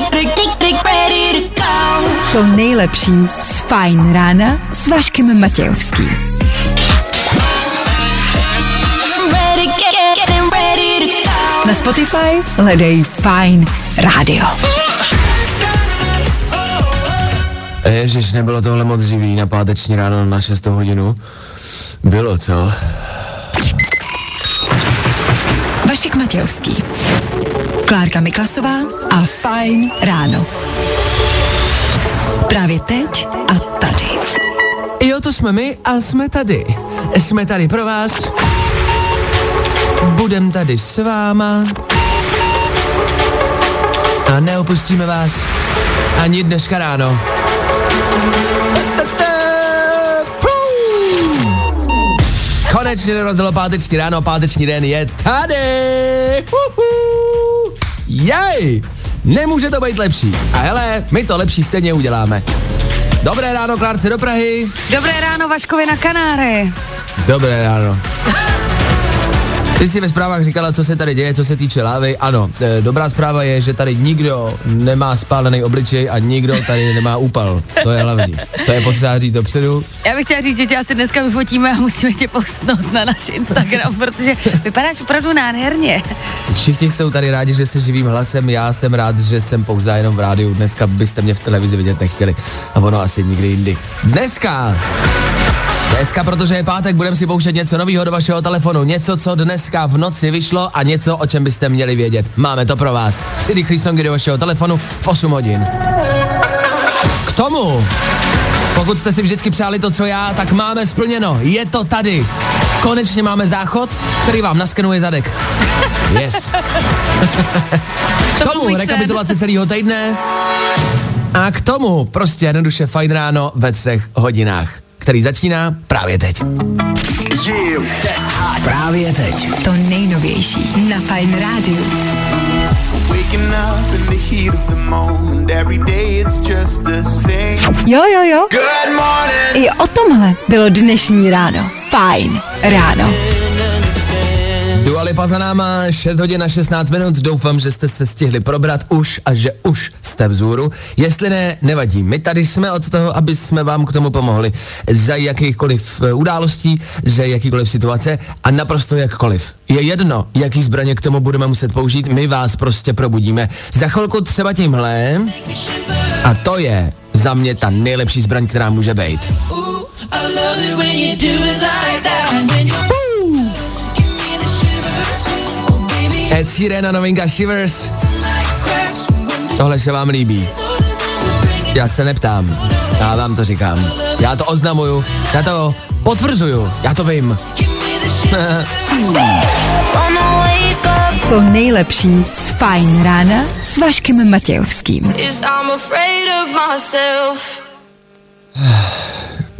to go. To nejlepší z Fajn rána s Vaškem Matějovským. Na Spotify hledej Fajn rádio. Ježiš, nebylo tohle moc živý na páteční ráno na 6 hodinu. Bylo, co? Vašek Matějovský. Klárka Miklasová a Fajn ráno. Právě teď a tady. Jo, to jsme my a jsme tady. Jsme tady pro vás. Budem tady s váma. A neopustíme vás ani dneska ráno. Konečně dorazilo páteční ráno, páteční den je tady. Huhu. Jej! Nemůže to být lepší. A hele, my to lepší stejně uděláme. Dobré ráno, Klárce do Prahy. Dobré ráno, Vaškovi na Kanáry. Dobré ráno. Ty jsi ve zprávách říkala, co se tady děje, co se týče lávy. Ano, e, dobrá zpráva je, že tady nikdo nemá spálený obličej a nikdo tady nemá úpal. To je hlavní. To je potřeba říct dopředu. Já bych chtěla říct, že tě asi dneska vyfotíme a musíme tě postnout na náš Instagram, protože vypadáš opravdu nádherně. Všichni jsou tady rádi, že se živým hlasem. Já jsem rád, že jsem pouze jenom v rádiu. Dneska byste mě v televizi vidět nechtěli. A ono asi nikdy jindy. Dneska Dneska, protože je pátek, budeme si pouštět něco nového do vašeho telefonu. Něco, co dneska v noci vyšlo a něco, o čem byste měli vědět. Máme to pro vás. Tři rychlý songy do vašeho telefonu v 8 hodin. K tomu, pokud jste si vždycky přáli to, co já, tak máme splněno. Je to tady. Konečně máme záchod, který vám naskenuje zadek. Yes. K To tomu rekapitulace celého týdne. A k tomu prostě jednoduše fajn ráno ve třech hodinách, který začíná právě teď. Právě teď. To nejnovější na the same. Jo, jo, jo. Good morning. I o tomhle bylo dnešní ráno. Fajn ráno. Dua Lipa za náma, 6 hodin a 16 minut, doufám, že jste se stihli probrat už a že už jste vzůru. Jestli ne, nevadí, my tady jsme od toho, aby jsme vám k tomu pomohli. Za jakýchkoliv eh, událostí, za jakýkoliv situace a naprosto jakkoliv. Je jedno, jaký zbraně k tomu budeme muset použít, my vás prostě probudíme. Za chvilku třeba tímhle a to je za mě ta nejlepší zbraň, která může být. Ed Sheeran a novinka Shivers. Tohle se vám líbí. Já se neptám, já vám to říkám. Já to oznamuju, já to potvrzuju, já to vím. To nejlepší z Fajn rána s Vaškem Matějovským.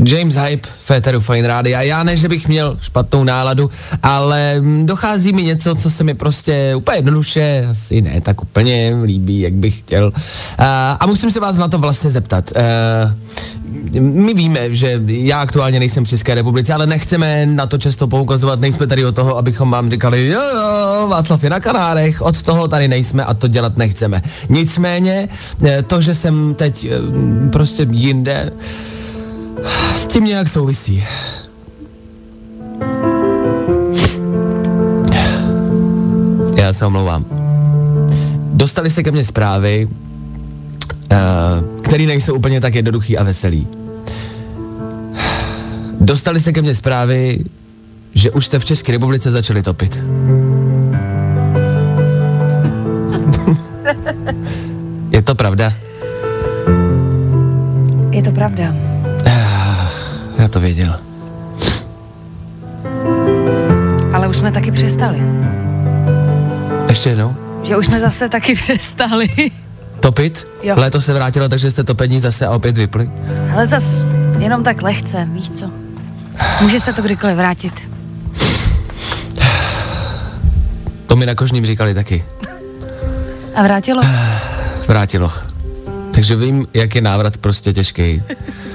James Hype, Féteru Fine Rádia. Já ne, že bych měl špatnou náladu, ale mm, dochází mi něco, co se mi prostě úplně jednoduše, asi ne tak úplně líbí, jak bych chtěl. A, a musím se vás na to vlastně zeptat. Uh, my víme, že já aktuálně nejsem v České republice, ale nechceme na to často poukazovat, nejsme tady od toho, abychom vám říkali, jo, jo, Václav je na Kanárech, od toho tady nejsme a to dělat nechceme. Nicméně, eh, to, že jsem teď eh, prostě jinde, s tím nějak souvisí. Já se omlouvám. Dostali se ke mně zprávy, uh, které nejsou úplně tak jednoduchý a veselý. Dostali se ke mně zprávy, že už jste v České republice začali topit. Je to pravda? Je to pravda. To věděl. Ale už jsme taky přestali. Ještě jednou? Že už jsme zase taky přestali. Topit? Jo. Léto se vrátilo, takže jste topení zase a opět vypli. Ale zas jenom tak lehce, víš co? Může se to kdykoliv vrátit. To mi na kožním říkali taky. A vrátilo? Vrátilo. Takže vím, jak je návrat prostě těžký.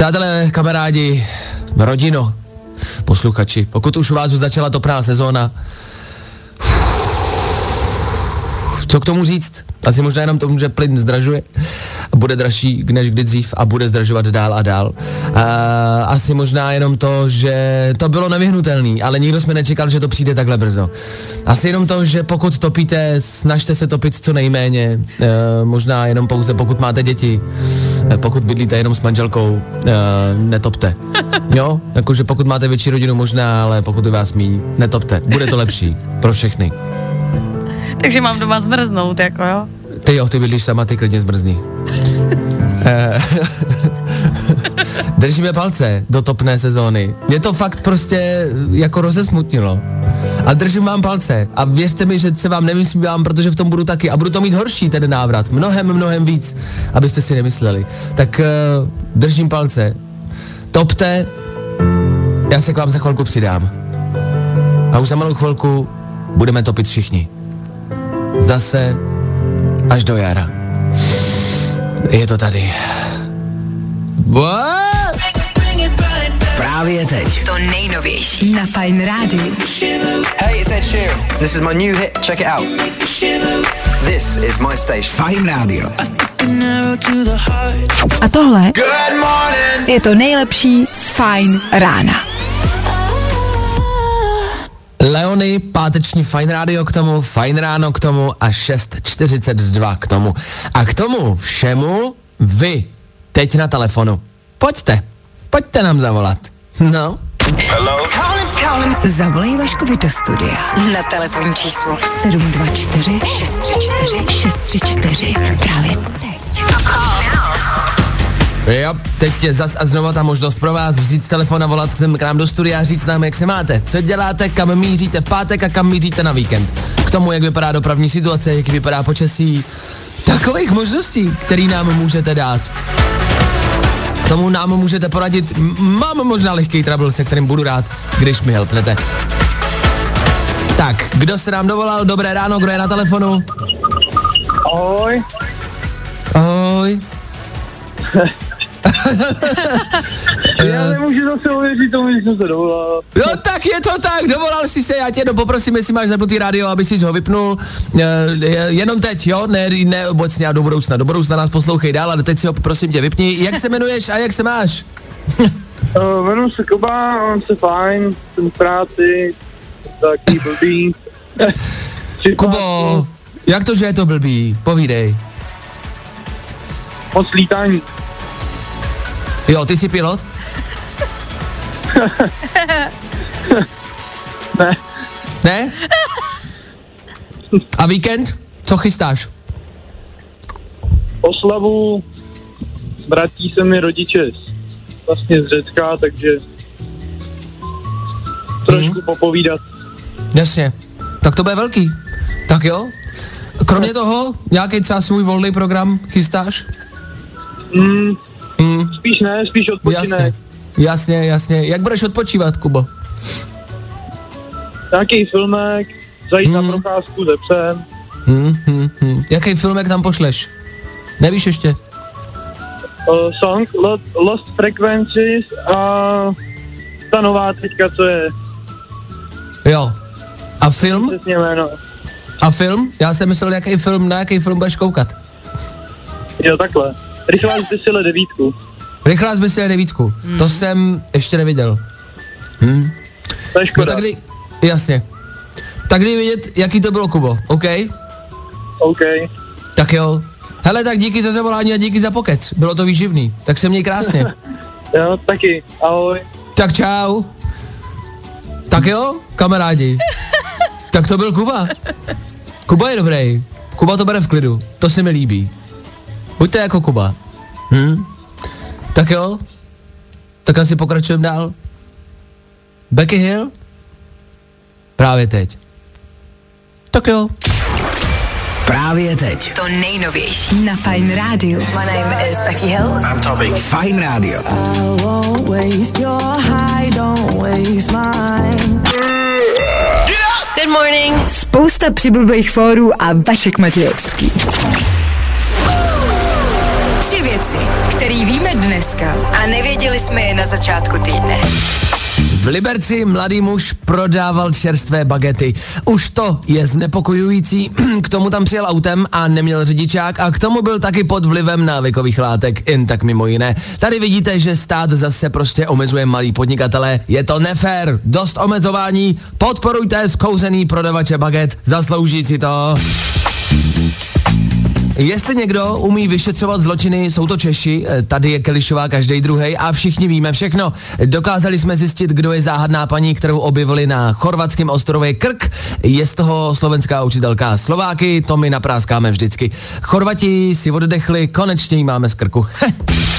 Přátelé, kamarádi, rodino, posluchači, pokud už u vás začala topná sezóna, co k tomu říct? Asi možná jenom tomu, že plyn zdražuje bude dražší než kdy dřív a bude zdražovat dál a dál. A asi možná jenom to, že to bylo nevyhnutelný, ale nikdo jsme nečekal, že to přijde takhle brzo. Asi jenom to, že pokud topíte, snažte se topit co nejméně, e, možná jenom pouze pokud máte děti, e, pokud bydlíte jenom s manželkou, e, netopte. Jo, jakože pokud máte větší rodinu možná, ale pokud je vás mí, netopte. Bude to lepší pro všechny. Takže mám doma zmrznout, jako jo? Ty jo, ty bydlíš sama, ty klidně zmrzní. Eh, Držíme palce do topné sezóny. Mě to fakt prostě jako rozesmutnilo. A držím vám palce. A věřte mi, že se vám nevysmívám, protože v tom budu taky. A budu to mít horší ten návrat. Mnohem, mnohem víc, abyste si nemysleli. Tak uh, držím palce. Topte. Já se k vám za chvilku přidám. A už za malou chvilku budeme topit všichni. Zase až do jara. Je to tady. What? Právě teď. To nejnovější na Fine Rádiu. Hey, it's Ed Sheeran. This is my new hit. Check it out. This is my station. Fajn rádio. A tohle je to nejlepší z Fine rána. Leony, páteční Fine Radio k tomu, Fine Ráno k tomu a 6.42 k tomu. A k tomu všemu vy, teď na telefonu. Pojďte, pojďte nám zavolat. No, Zavolej Vaškovi do studia na telefonní číslo 724 634 634 právě teď. Jo, teď je zas a znova ta možnost pro vás vzít telefon a volat sem k nám do studia a říct nám, jak se máte, co děláte, kam míříte v pátek a kam míříte na víkend. K tomu, jak vypadá dopravní situace, jak vypadá počasí, takových možností, který nám můžete dát. K tomu nám můžete poradit, mám možná lehký trouble, se kterým budu rád, když mi helpnete. Tak, kdo se nám dovolal, dobré ráno, kdo je na telefonu? Ahoj, Ahoj. já nemůžu zase uvěřit tomu, že jsem se dovolal. Jo, tak je to tak, dovolal jsi se, já tě jenom poprosím, jestli máš zapnutý rádio, aby si ho vypnul. E, jenom teď, jo, ne, ne obecně a do budoucna. Do budoucna nás poslouchej dál, ale teď si ho prosím tě vypni. Jak se jmenuješ a jak se máš? Uh, jmenuji se Kuba, mám se fajn, jsem v práci, taky blbý. Kubo, jak to, že je to blbý? Povídej. Moc lítání. Jo, ty jsi pilot? Ne, Ne? A víkend? Co chystáš? oslavu vrátí se mi rodiče vlastně z Řecka, takže trošku popovídat. Jasně. Tak to bude velký. Tak jo. Kromě toho, nějaký třeba svůj volný program chystáš? Mm, Mm, spíš ne, spíš odpočinek. jasně. Jasně, jasně. Jak budeš odpočívat, Kubo? Nějaký filmek, zajít Hmm. na procházku ze psem. Hmm, hmm, hmm. Jaký filmek tam pošleš? Nevíš ještě? Uh, song Lost, Lost Frequencies a ta nová teďka, co je Jo. A film? přesně jméno. A film? Já jsem myslel, jaký film, na jaký film budeš koukat. Jo, takhle. Rychlá zbysile devítku. Rychlá zbysile devítku. Hmm. To jsem ještě neviděl. Hm. To je No škoda. tak kdy, jasně. Tak kdy vidět, jaký to bylo, Kubo, OK? OK. Tak jo. Hele, tak díky za zavolání a díky za pokec. Bylo to výživný. Tak se měj krásně. Jo, taky. Ahoj. tak čau. Tak jo, kamarádi. tak to byl Kuba. Kuba je dobrý. Kuba to bere v klidu. To se mi líbí. Buďte jako Kuba. Hm? Tak jo. Tak asi pokračujeme dál. Becky Hill? Právě teď. Tak jo. Právě teď. To nejnovější na Fine Radio. My name is Becky Hill. I'm Topic. Fajn rádio. Good morning. Spousta přibulbých fórů a Vašek Matějovský. Věci, které víme dneska a nevěděli jsme je na začátku týdne. V Liberci mladý muž prodával čerstvé bagety. Už to je znepokojující. K tomu tam přijel autem a neměl řidičák a k tomu byl taky pod vlivem návykových látek, jen tak mimo jiné. Tady vidíte, že stát zase prostě omezuje malý podnikatele. Je to nefér, dost omezování. Podporujte zkouřený prodavače baget, zaslouží si to. Jestli někdo umí vyšetřovat zločiny, jsou to Češi, eh, tady je Kelišová každý druhý a všichni víme všechno. Dokázali jsme zjistit, kdo je záhadná paní, kterou objevili na chorvatském ostrově Krk. Je z toho slovenská učitelka Slováky, to my napráskáme vždycky. Chorvati si oddechli, konečně jí máme z Krku.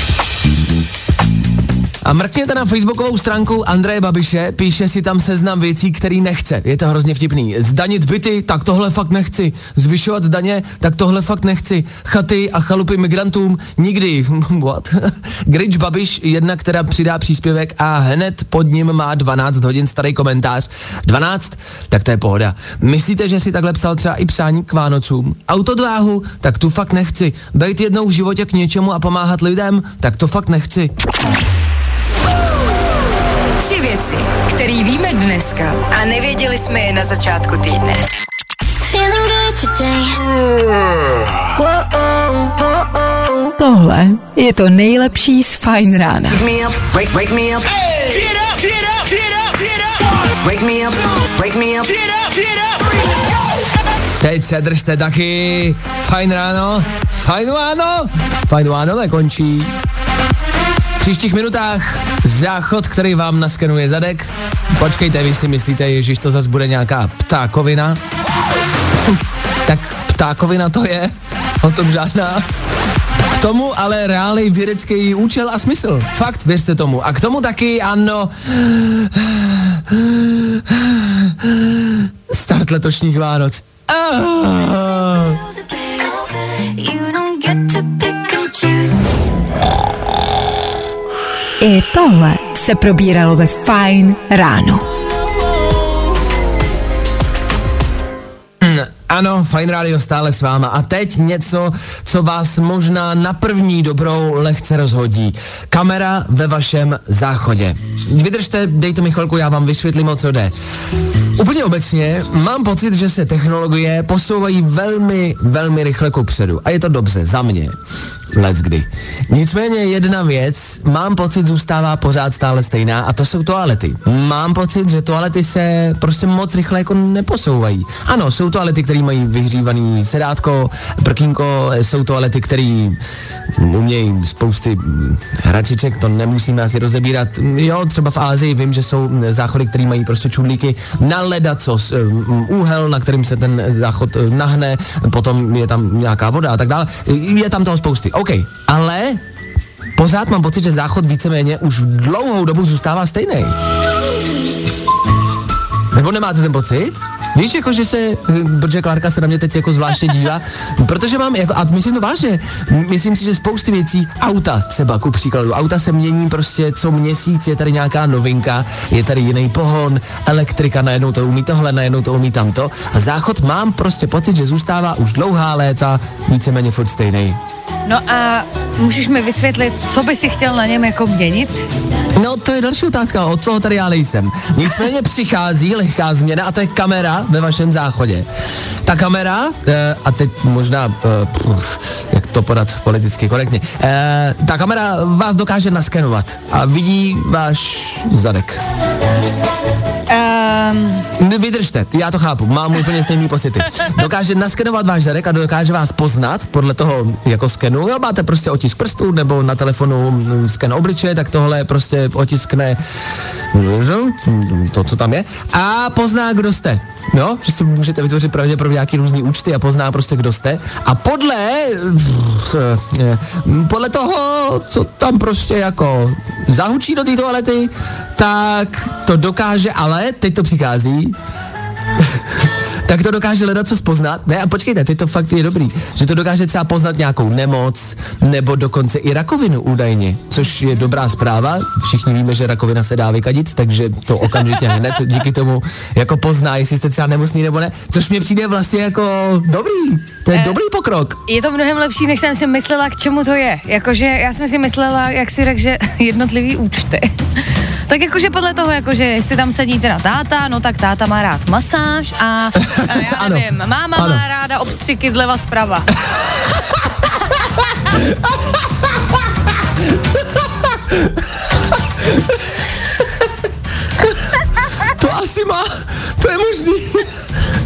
A mrkněte na facebookovou stránku Andreje Babiše, píše si tam seznam věcí, který nechce. Je to hrozně vtipný. Zdanit byty, tak tohle fakt nechci. Zvyšovat daně, tak tohle fakt nechci. Chaty a chalupy migrantům, nikdy. What? Grinch Babiš, jedna, která přidá příspěvek a hned pod ním má 12 hodin starý komentář. 12? Tak to je pohoda. Myslíte, že si takhle psal třeba i přání k Vánocům? Autodváhu? Tak tu fakt nechci. Bejt jednou v životě k něčemu a pomáhat lidem? Tak to fakt nechci. Tři věci, které víme dneska a nevěděli jsme je na začátku týdne. Tohle je to nejlepší z Fine rána. Me up, wake, wake me up. Wake me up, wake me up. Teď se držte taky. Fajn ráno, fajn ráno, fajn ráno nekončí. Příštích minutách záchod, který vám naskenuje zadek. Počkejte, vy si myslíte, ježiš, to zase bude nějaká ptákovina? Tak ptákovina to je, o tom žádná. K tomu ale reálný vědecký účel a smysl. Fakt, věřte tomu. A k tomu taky, ano, start letošních Vánoc. Ah. I tohle se probíralo ve Fine ráno. Ano, Fine Radio stále s váma. A teď něco, co vás možná na první dobrou lehce rozhodí. Kamera ve vašem záchodě. Vydržte, dejte mi chvilku, já vám vysvětlím, o co jde. Úplně obecně mám pocit, že se technologie posouvají velmi, velmi rychle kupředu. A je to dobře, za mě. Let's kdy. Nicméně jedna věc, mám pocit, zůstává pořád stále stejná a to jsou toalety. Mám pocit, že toalety se prostě moc rychle jako neposouvají. Ano, jsou toalety, které mají vyhřívaný sedátko, prkínko, jsou toalety, které umějí spousty hračiček, to nemusíme asi rozebírat. Jo, třeba v Ázii vím, že jsou záchody, které mají prostě čudlíky na ledacos, mm, úhel, na kterým se ten záchod eh, nahne, potom je tam nějaká voda a tak dále. Je tam toho spousty. OK, ale pořád mám pocit, že záchod víceméně už dlouhou dobu zůstává stejný. Nebo nemáte ten pocit? Víš, jako, že se, protože Klárka se na mě teď jako zvláštně dívá, protože mám, jako, a myslím to vážně, myslím si, že spousty věcí, auta třeba, ku příkladu, auta se mění prostě co měsíc, je tady nějaká novinka, je tady jiný pohon, elektrika, najednou to umí tohle, najednou to umí tamto a záchod mám prostě pocit, že zůstává už dlouhá léta víceméně furt stejný. No a můžeš mi vysvětlit, co by si chtěl na něm jako měnit? No, to je další otázka, od toho tady já nejsem. Nicméně přichází lehká změna a to je kamera ve vašem záchodě. Ta kamera, eh, a teď možná, eh, jak to podat politicky korektně, eh, ta kamera vás dokáže naskenovat a vidí váš zadek. Um, Ne, Vydržte, já to chápu, mám úplně stejný pocity. Dokáže naskenovat váš zadek a dokáže vás poznat podle toho jako skenu. Jo, máte prostě otisk prstů nebo na telefonu mm, sken obličeje, tak tohle prostě otiskne to, co tam je a pozná, kdo jste. Jo, že si můžete vytvořit pravděpodobně nějaký různý účty a pozná prostě, kdo jste. A podle, eh, podle toho, co tam prostě jako zahučí do té toalety, tak to dokáže, ale teď to přichází, tak to dokáže hledat co poznat. Ne, a počkejte, ty to fakt je dobrý, že to dokáže třeba poznat nějakou nemoc, nebo dokonce i rakovinu údajně, což je dobrá zpráva. Všichni víme, že rakovina se dá vykadit, takže to okamžitě hned díky tomu jako pozná, jestli jste třeba nemocný nebo ne, což mě přijde vlastně jako dobrý. To je Eh, dobrý pokrok. Je to mnohem lepší, než jsem si myslela, k čemu to je. Jakože já jsem si myslela, jak si řekl, že jednotlivý účty. tak jakože podle toho, jakože jestli tam sedí teda táta, no tak táta má rád masáž a, a já Ano. nevím, máma Ano. má ráda obstřiky zleva zprava. To asi má, to je možný,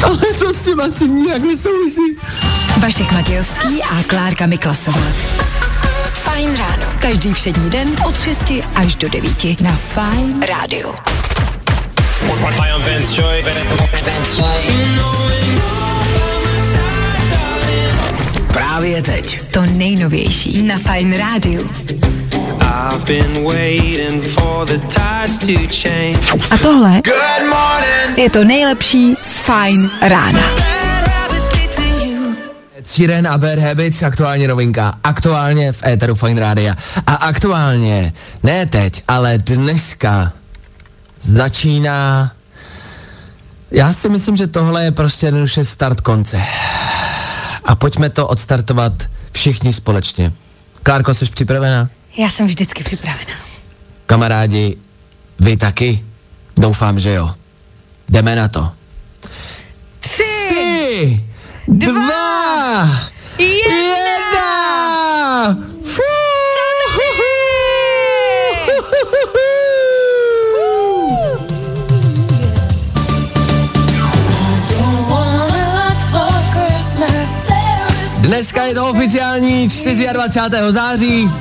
ale to s tím asi nijak nesouvisí. Vašek Matějovský a Klárka Miklasová. Fajn ráno. Každý všední den od 6 až do 9 na Fajn rádiu. Vance Joy. Právě teď. To nejnovější na Fajn rádiu. I've been waiting for the tides to change. A tohle Good morning. je to nejlepší z Fajn rána. Sheeran a Bad Habits, aktuálně novinka, aktuálně v éteru Fine Rádia. A aktuálně, ne teď, ale dneska začíná, já si myslím, že tohle je prostě jednoduše start konce. A pojďme to odstartovat všichni společně. Klárko, jsi připravená? Já jsem vždycky připravená. Kamarádi, vy taky? Doufám, že jo. Jdeme na to. Tři, Tři, dva, jedna! Fú! Oficiální 24. září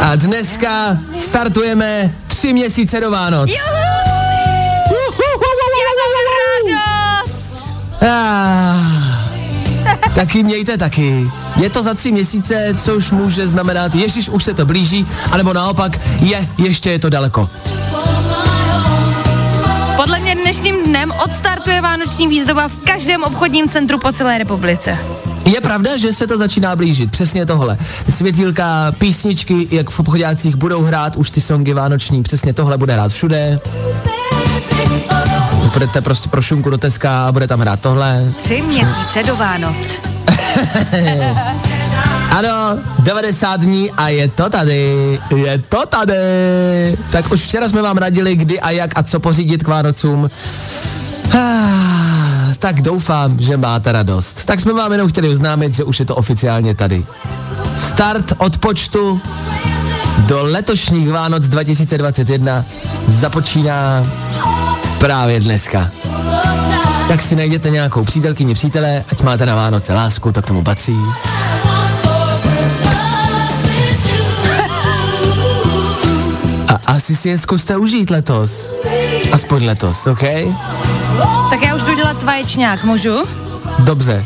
a dneska startujeme tři měsíce do Vánoc. Ah, taky mějte taky. Je to za tři měsíce, což může znamenat, ježiš, už se to blíží, anebo naopak, je, ještě je to daleko. Podle mě dnešním dnem odstartuje vánoční výzdoba v každém obchodním centru po celé republice. Je pravda, že se to začíná blížit, přesně tohle. Světílka, písničky, jak v obchodácích budou hrát už ty songy vánoční, přesně tohle bude hrát všude. Budete prostě pro šunku do Teska a bude tam hrát tohle. Tři měsíce do Vánoc. Ano, 90 dní a je to tady, je to tady. Tak už včera jsme vám radili, kdy a jak a co pořídit k Vánocům. Tak doufám, že máte radost. Tak jsme vám jenom chtěli oznámit, že už je to oficiálně tady. Start od počtu do letošních Vánoc 2021 započíná právě dneska. Tak si najděte nějakou přítelkyni, přítele, ať máte na Vánoce lásku, to k tomu patří. A asi si je zkuste užít letos. Aspoň letos, OK? Tak já už jdu dělat vaječňák, můžu? Dobře.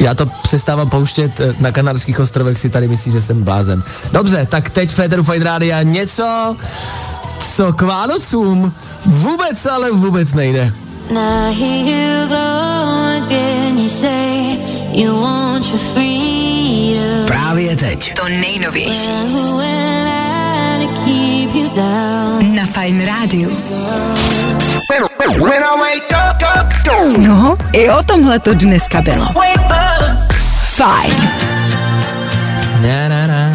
Já to přestávám pouštět eh, na Kanárských ostrovech, si tady myslí, že jsem blázen. Dobře, tak teď v Féteru Fine Rádia něco, co k Vánocům vůbec, ale vůbec nejde. Now here you go again. You say you want your freedom. Právě teď. To nejnovější na Fajn rádiu. When I wake up, up, up, No, i o tomhle to dneska bylo. Fajn. Na, na, na.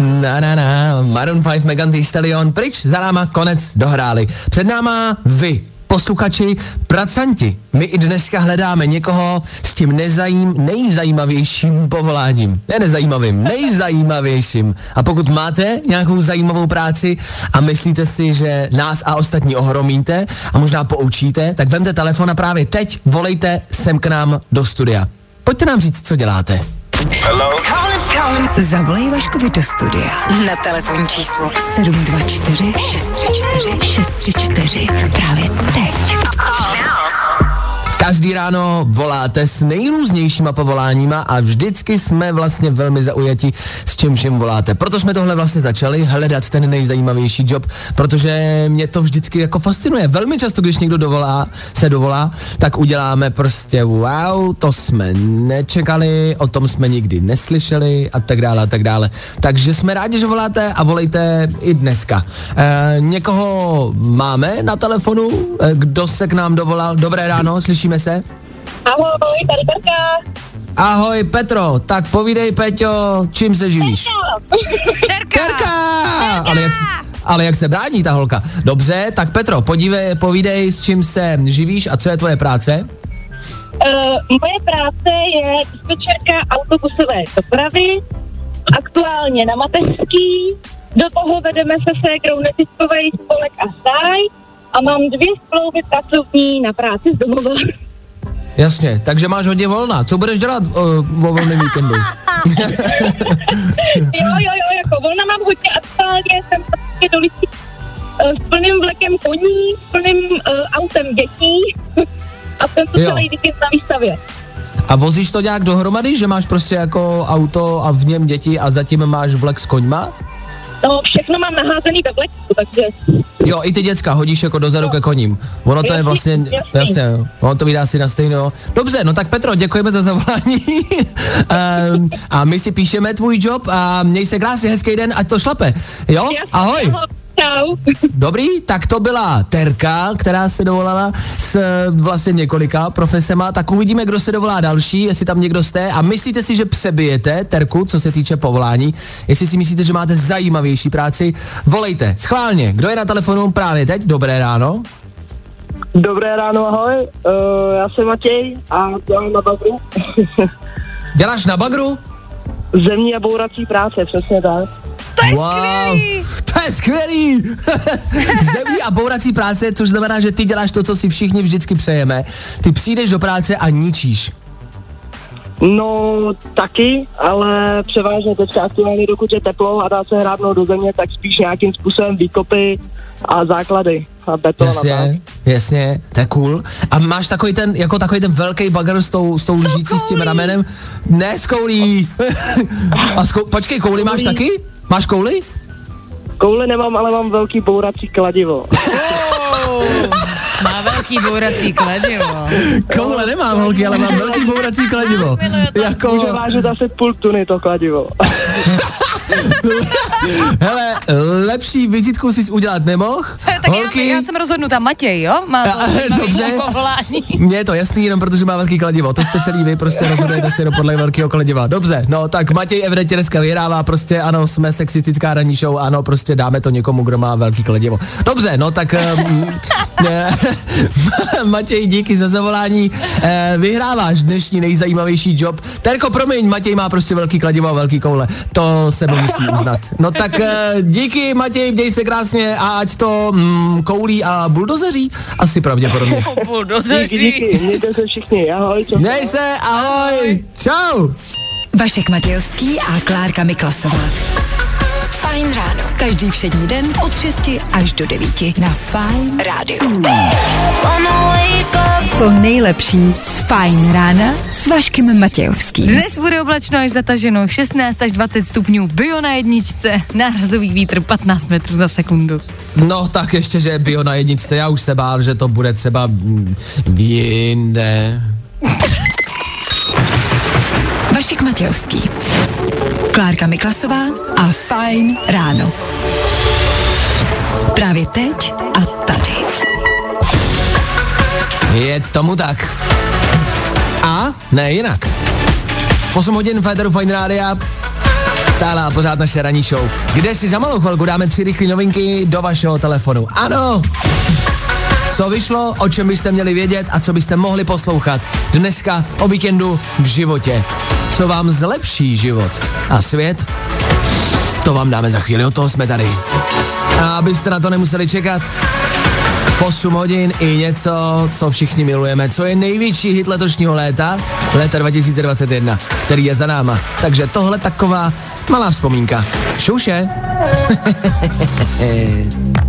Na, na, na. Maroon 5, Megan Thee Stallion, pryč, za náma, konec, dohráli. Před náma vy, posluchači, pracanti. My i dneska hledáme někoho s tím nezajím, nejzajímavějším povoláním. Ne nezajímavým, nejzajímavějším. A pokud máte nějakou zajímavou práci a myslíte si, že nás a ostatní ohromíte a možná poučíte, tak vemte telefon a právě teď volejte sem k nám do studia. Pojďte nám říct, co děláte. Zavolej Vaškovi do studia. Na telefonní číslo. 724 634 634 právě teď. Každý ráno voláte s nejrůznějšíma povoláníma a vždycky jsme vlastně velmi zaujati, s čím všem voláte. Proto jsme tohle vlastně začali hledat ten nejzajímavější job, protože mě to vždycky jako fascinuje. Velmi často, když někdo dovolá, se dovolá, tak uděláme prostě wow, to jsme nečekali, o tom jsme nikdy neslyšeli a tak dále a tak dále. Takže jsme rádi, že voláte a volejte i dneska. E, někoho máme na telefonu, e, kdo se k nám dovolal. Dobré ráno, slyšíme se? Ahoj, tady Terka. Ahoj Petro, tak povídej Peťo, čím se živíš? Terka! Terka! Ale jak, ale jak se brání ta holka? Dobře, tak Petro, podívej, povídej, s čím se živíš a co je tvoje práce? Uh, moje práce je dispečerka autobusové dopravy, aktuálně na mateřský, do toho vedeme se ségrou neziskový spolek a stáj a mám dvě smlouvy pracovní na práci z domova. Jasně, takže máš hodně volna. Co budeš dělat uh, o volném víkendu? jo, jo, jo, jako volna mám hodně aktuálně, jsem prostě do lidí uh, s plným vlekem koní, s plným uh, autem dětí a jsem tu Jo. celý víkend na výstavě. A vozíš to nějak dohromady, že máš prostě jako auto a v něm děti a zatím máš vlek s koňma? No, všechno mám naházený ve vleku, takže Jo, i ty děcka hodíš jako dozadu ke koním. Ono to je Jasný, vlastně, jasný. jasně, ono to vydá si na stejno. Dobře, no tak Petro, děkujeme za zavolání. um, a my si píšeme tvůj job a měj se krásně, hezký den, ať to šlape. Jo, ahoj. Čau. Dobrý, tak to byla Terka, která se dovolala s eh, vlastně několika profesema, tak uvidíme, kdo se dovolá další, jestli tam někdo jste a myslíte si, že přebijete Terku, co se týče povolání, jestli si myslíte, že máte zajímavější práci, volejte, schválně, kdo je na telefonu právě teď, dobré ráno. Dobré ráno, ahoj. Uh, já jsem Matěj a dělám na bagru. Děláš na bagru? Zemní a bourací práce, přesně tak. To je wow, skvělý! To je skvělý! Zemní a bourací práce, což znamená, že ty děláš to, co si všichni vždycky přejeme. Ty přijdeš do práce a ničíš. No, taky, ale převážně teďka aktuálně, dokud je teplo a dá se hrábnout do země, tak spíš nějakým způsobem výkopy a základy a beton a tak. Jasně, jasně, to je cool. A máš takový ten, jako takový ten velký bagr s tou, s tou lžící, s tím ramenem? Ne, s koulí. a s kou, počkej, kouli máš taky? Máš kouli? Koule nemám, ale mám velký bourací kladivo. Má velký bourací kladivo. Koule nemám, holky, ale mám velký bourací kladivo. Může Jako, vážit zase půl tuny to kladivo. hele, lepší vizitku jsi udělat nemohl. tak já, já, jsem rozhodnutá. Matěj, jo? Má to A- dobře. povolání. Mně je to jasný, jenom protože má velký kladivo. To jste celý vy, prostě rozhodujete si jenom podle velkého kladiva. Dobře, no tak Matěj evidentně dneska vyhrává, prostě ano, jsme sexistická ranní show, ano, prostě dáme to někomu, kdo má velký kladivo. Dobře, no tak um, Matěj, díky za zavolání. Eh, vyhráváš dnešní nejzajímavější job. Terko, promiň, Matěj má prostě velký kladivo a velký koule. To se mu musí uznat. No tak eh, díky, Matěj, měj se krásně a ať to mm, koulí a buldozeří. Asi pravděpodobně. Díky, díky, mějte se všichni, ahoj. čau. Měj se, ahoj, čau. Vašek Matějovský a Klárka Miklasová. Fajn ráno. Každý všední den od 6 až do 9 na Fajn rádiu. To nejlepší z Fajn rána s Vaškem Matějovským. Dnes bude oblačno až zataženo 16 až 20 stupňů, bio na jedničce, nárazový vítr 15 metrů za sekundu. No tak ještě, že je bio na jedničce, já už se bál, že to bude třeba mm, jinde. Vašek Matějovský. Klárka Miklasová a Fajn ráno. Právě teď a tady. Je tomu tak. A ne jinak. 8 hodin Federu Fine Rádia, stále a pořád naše ranní show, kde si za malou chvilku dáme tři rychlé novinky do vašeho telefonu. Ano, co vyšlo, o čem byste měli vědět a co byste mohli poslouchat dneska o víkendu v životě. Co vám zlepší život a svět, to vám dáme za chvíli, o toho jsme tady. A abyste na to nemuseli čekat, 8 hodin i něco, co všichni milujeme, co je největší hit letošního léta, léta 2021, který je za náma. Takže tohle taková malá vzpomínka. Šuše.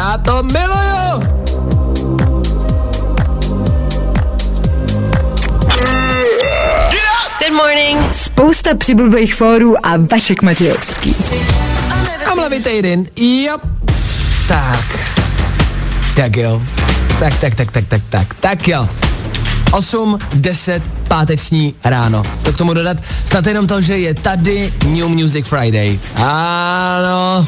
Já to miluju! Good morning. Spousta přibulbých fórů a Vašek Matějovský. A mluvit jeden. Jo. Tak. Tak jo. Tak, tak, tak, tak, tak, tak, tak jo. 8, 10, páteční ráno. Co k tomu dodat? Snad jenom to, že je tady New Music Friday. Ano.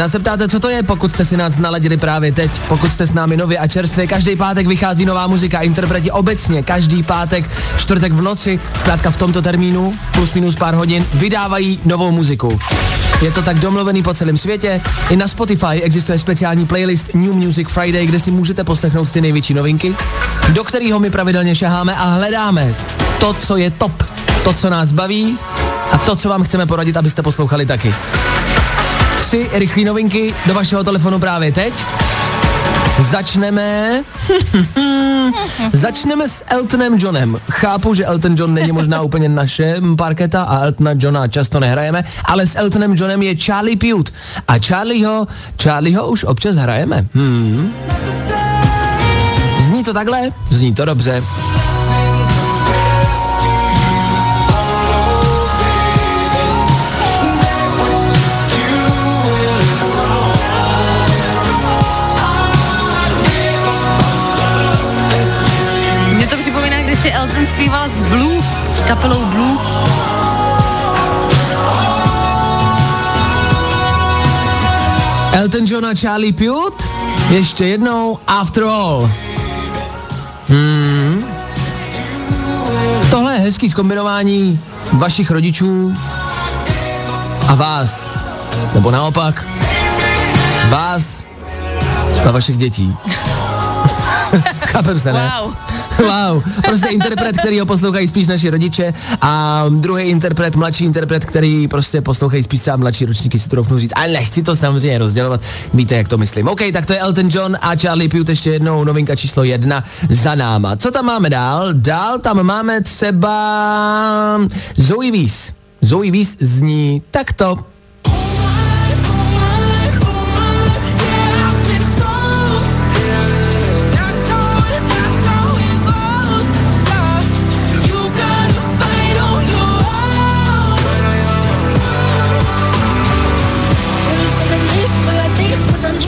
Zase se ptáte, co to je, pokud jste si nás naladili právě teď, pokud jste s námi nově a čerstvě. Každý pátek vychází nová muzika, interpreti obecně, každý pátek, čtvrtek v noci, zkrátka v tomto termínu, plus minus pár hodin, vydávají novou muziku. Je to tak domluvený po celém světě. I na Spotify existuje speciální playlist New Music Friday, kde si můžete poslechnout ty největší novinky, do kterého my pravidelně šaháme a hledáme to, co je top, to, co nás baví a to, co vám chceme poradit, abyste poslouchali taky. Tři rychlé novinky do vašeho telefonu právě teď. Začneme... Začneme s Eltonem Johnem. Chápu, že Elton John není možná úplně naše parketa a Eltona Johna často nehrajeme, ale s Eltonem Johnem je Charlie Pute. A Charlieho, Charlieho už občas hrajeme. Hmm. Zní to takhle? Zní to dobře. Si Elton zpíval s Blue, s kapelou Blue. Elton John a Charlie Pute? Ještě jednou, After All. Hmm. Tohle je hezký zkombinování vašich rodičů a vás. Nebo naopak, vás a vašich dětí. Chápem se, ne? Wow. Wow, prostě interpret, který ho poslouchají spíš naši rodiče a druhý interpret, mladší interpret, který prostě poslouchají spíš třeba mladší ročníky, si to doufnu říct. Ale nechci to samozřejmě rozdělovat, víte, jak to myslím. OK, tak to je Elton John a Charlie Pute ještě jednou novinka číslo jedna za náma. Co tam máme dál? Dál tam máme třeba Zoe Weiss. Zoe Weiss zní takto.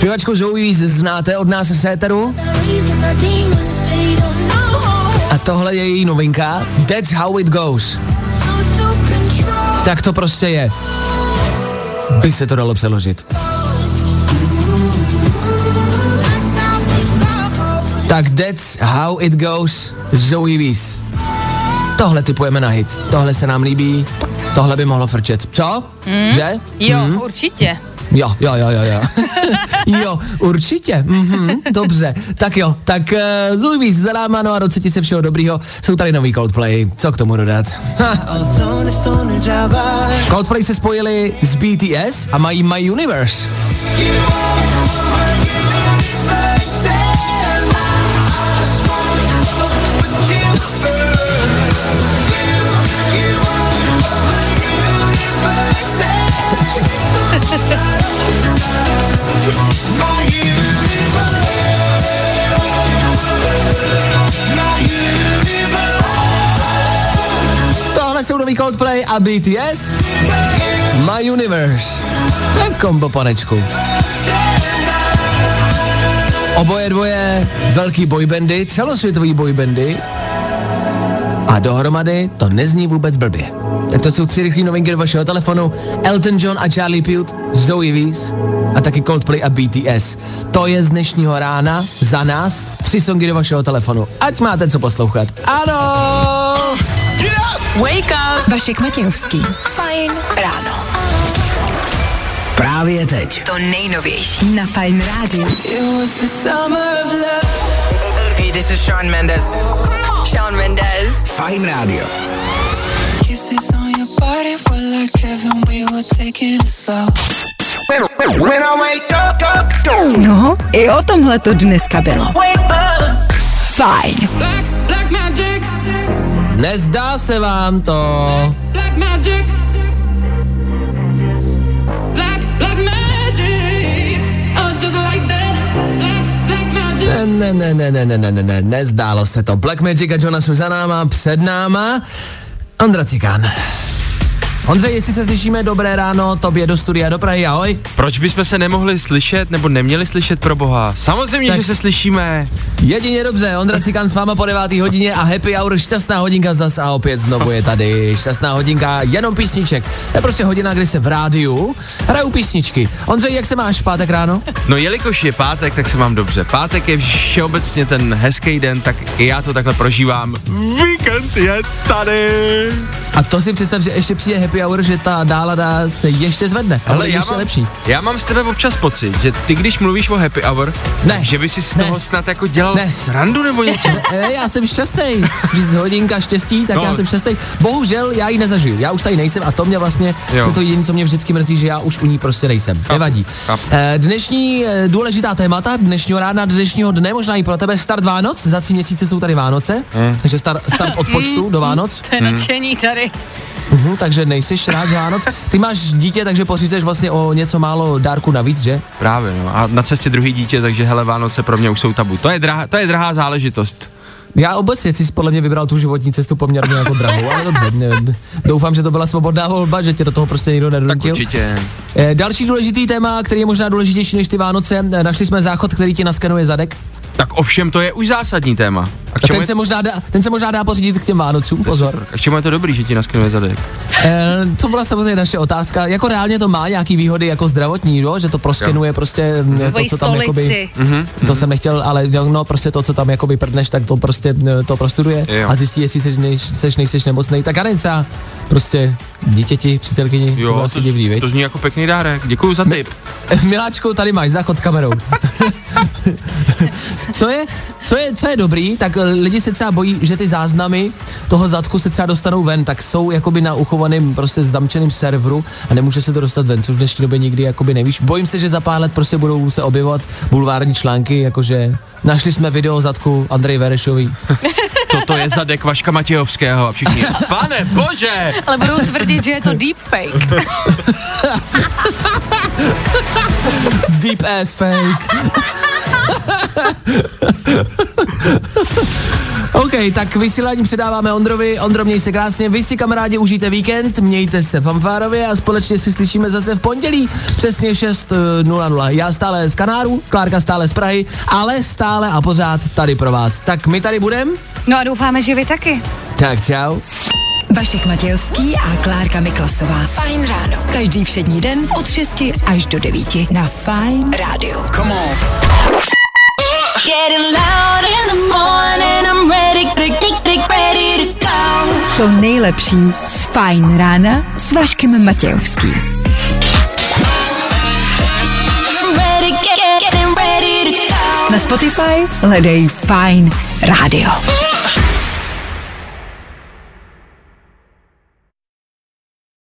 Zpěvačku Zoe znáte od nás z éteru? A tohle je její novinka. That's how it goes. Tak to prostě je. By se to dalo přeložit. Tak that's how it goes Zoe Weiss. Tohle typujeme na hit. Tohle se nám líbí. Tohle by mohlo frčet. Co? Mm. Že? Jo, Mm. určitě. Jo, jo, jo, jo, jo. jo, určitě. Mhm, dobře. Tak jo, tak uh, Zoe Weiss za náma, no a doceti se všeho dobrýho. Jsou tady nový Coldplay. Co k tomu dodat? Coldplay se spojili s BTS a mají My Universe. nový Coldplay a BTS. My Universe. To je kombo, panečku. Oboje dvoje velký boybandy, celosvětový boybandy. A dohromady to nezní vůbec blbě. Tak to jsou tři rychlé novinky do vašeho telefonu. Elton John a Charlie Puth, Zoe Weiss a taky Coldplay a BTS. To je z dnešního rána za nás tři songy do vašeho telefonu. Ať máte co poslouchat. Ano! Wake up! Vašek Matějovský. Fajn ráno. Právě teď. To nejnovější na Fajn rádiu. Hey, this is Sean Mendes. Sean Mendes. Fajn rádio. Kisses on your body were like heaven, we were taking it slow. When I wake up, up, go. No, i o tomhle to dneska bylo. Fajn. Nezdá se vám to. Ne, ne, ne, ne, ne, ne, ne, ne, nezdálo se to. Black Magic a Jonas už za náma, před náma. Ondra Cikán. Ondřej, jestli se slyšíme, dobré ráno, tobě do studia do Prahy, ahoj. Proč bychom se nemohli slyšet, nebo neměli slyšet pro boha? Samozřejmě, tak. že se slyšíme. Jedině dobře, Ondra Cikán s váma po 9. hodině a happy hour, šťastná hodinka zas a opět znovu je tady. Šťastná hodinka, jenom písniček. To je prostě hodina, kdy se v rádiu hrajou písničky. Ondřej, jak se máš v pátek ráno? No jelikož je pátek, tak se mám dobře. Pátek je všeobecně ten hezký den, tak i já to takhle prožívám. Víkend je tady. A to si představ, že ještě přijde happy hour, že ta nálada se ještě zvedne. Ale já ještě mám, lepší. já mám s tebe občas pocit, že ty když mluvíš o happy hour, ne, že by si z ne, toho snad jako dělal ne. srandu nebo něco. Ne, já jsem šťastný. Že hodinka štěstí, tak No. já jsem šťastný. Bohužel já ji nezažiju. Já už tady nejsem a to mě vlastně, Jo. to je jediné, co mě vždycky mrzí, že já už u ní prostě nejsem. Nevadí. chápu. Eh, Dnešní eh, důležitá témata, dnešního rána, dnešního dne, možná i pro tebe, start Vánoc. Za tři měsíce jsou tady Vánoce, Mm. takže start, start od počtu do Vánoc. To je nadšení tady. Mhm, takže nejsiš rád z Vánoc. Ty máš dítě, takže pořízeš vlastně o něco málo dárku navíc, že? Právě, no. A na cestě druhý dítě, takže hele, Vánoce pro mě už jsou tabu. To je, drahá, to je drahá záležitost. Já obecně jsi podle mě vybral tu životní cestu poměrně jako drahou, ale dobře. ne- Doufám, že to byla svobodná volba, že tě do toho prostě nikdo nedonutil. Určitě. Eh, Další důležitý téma, který je možná důležitější než ty Vánoce, eh, našli jsme záchod, který ti naskenuje zadek. Tak ovšem, to je už zásadní téma. A A ten je, se, možná dá, ten se možná dá pořídit k těm Vánocům, pozor. a k čemu je to dobrý, že ti naskenuje zadek? Eh, to byla samozřejmě naše otázka. Jako reálně to má nějaký výhody jako zdravotní, jo? že to proskenuje prostě mm, to, co tam jakoby... Mhm. To jsem nechtěl, ale jo, no prostě to, co tam jakoby prdneš, tak to prostě eh, to prostuduje Jo. a zjistí, jestli seš, seš nejseš nemocný. Tak já nevím, třeba prostě dítěti, přítelkyni, to bylo asi divný, to zní jako pěkný dárek. Děkuji za tip. Miláčku, tady máš záchod s kamerou. co, je, co, je, co je dobrý, tak eh, lidi se třeba bojí, že ty záznamy toho zadku se třeba dostanou ven, tak jsou jakoby na uchovaném prostě zamčeném serveru a nemůže se to dostat ven, což v dnešní době nikdy jakoby nevíš. Bojím se, že za pár let prostě budou se objevovat bulvární články, jakože našli jsme video zadku Andrej Verešový. Toto je zadek Vaška Matějovského a všichni. Pane bože! Ale budou tvrdit, že je to deepfake. Deep ass fake. OK, tak vysílání předáváme Ondrovi. Ondro, měj se krásně. Vy si kamarádi užijte víkend, mějte se fanfárově a společně si slyšíme zase v pondělí přesně 6.00. Já stále z Kanáru, Klárka stále z Prahy, ale stále a pořád tady pro vás. Tak my tady budem. No a doufáme, že vy taky. Tak čau. Vašek Matějovský a Klárka Miklasová. Fajn ráno. Každý všední den od 6 až do 9 na Fajn rádiu. Come on. Getting loud in the morning, I'm ready, ready, ready to go. To nejlepší z Fajn rána s Vaškem Matějovským. Ready, get, getting ready to go. Na Spotify hledej Fajn rádio.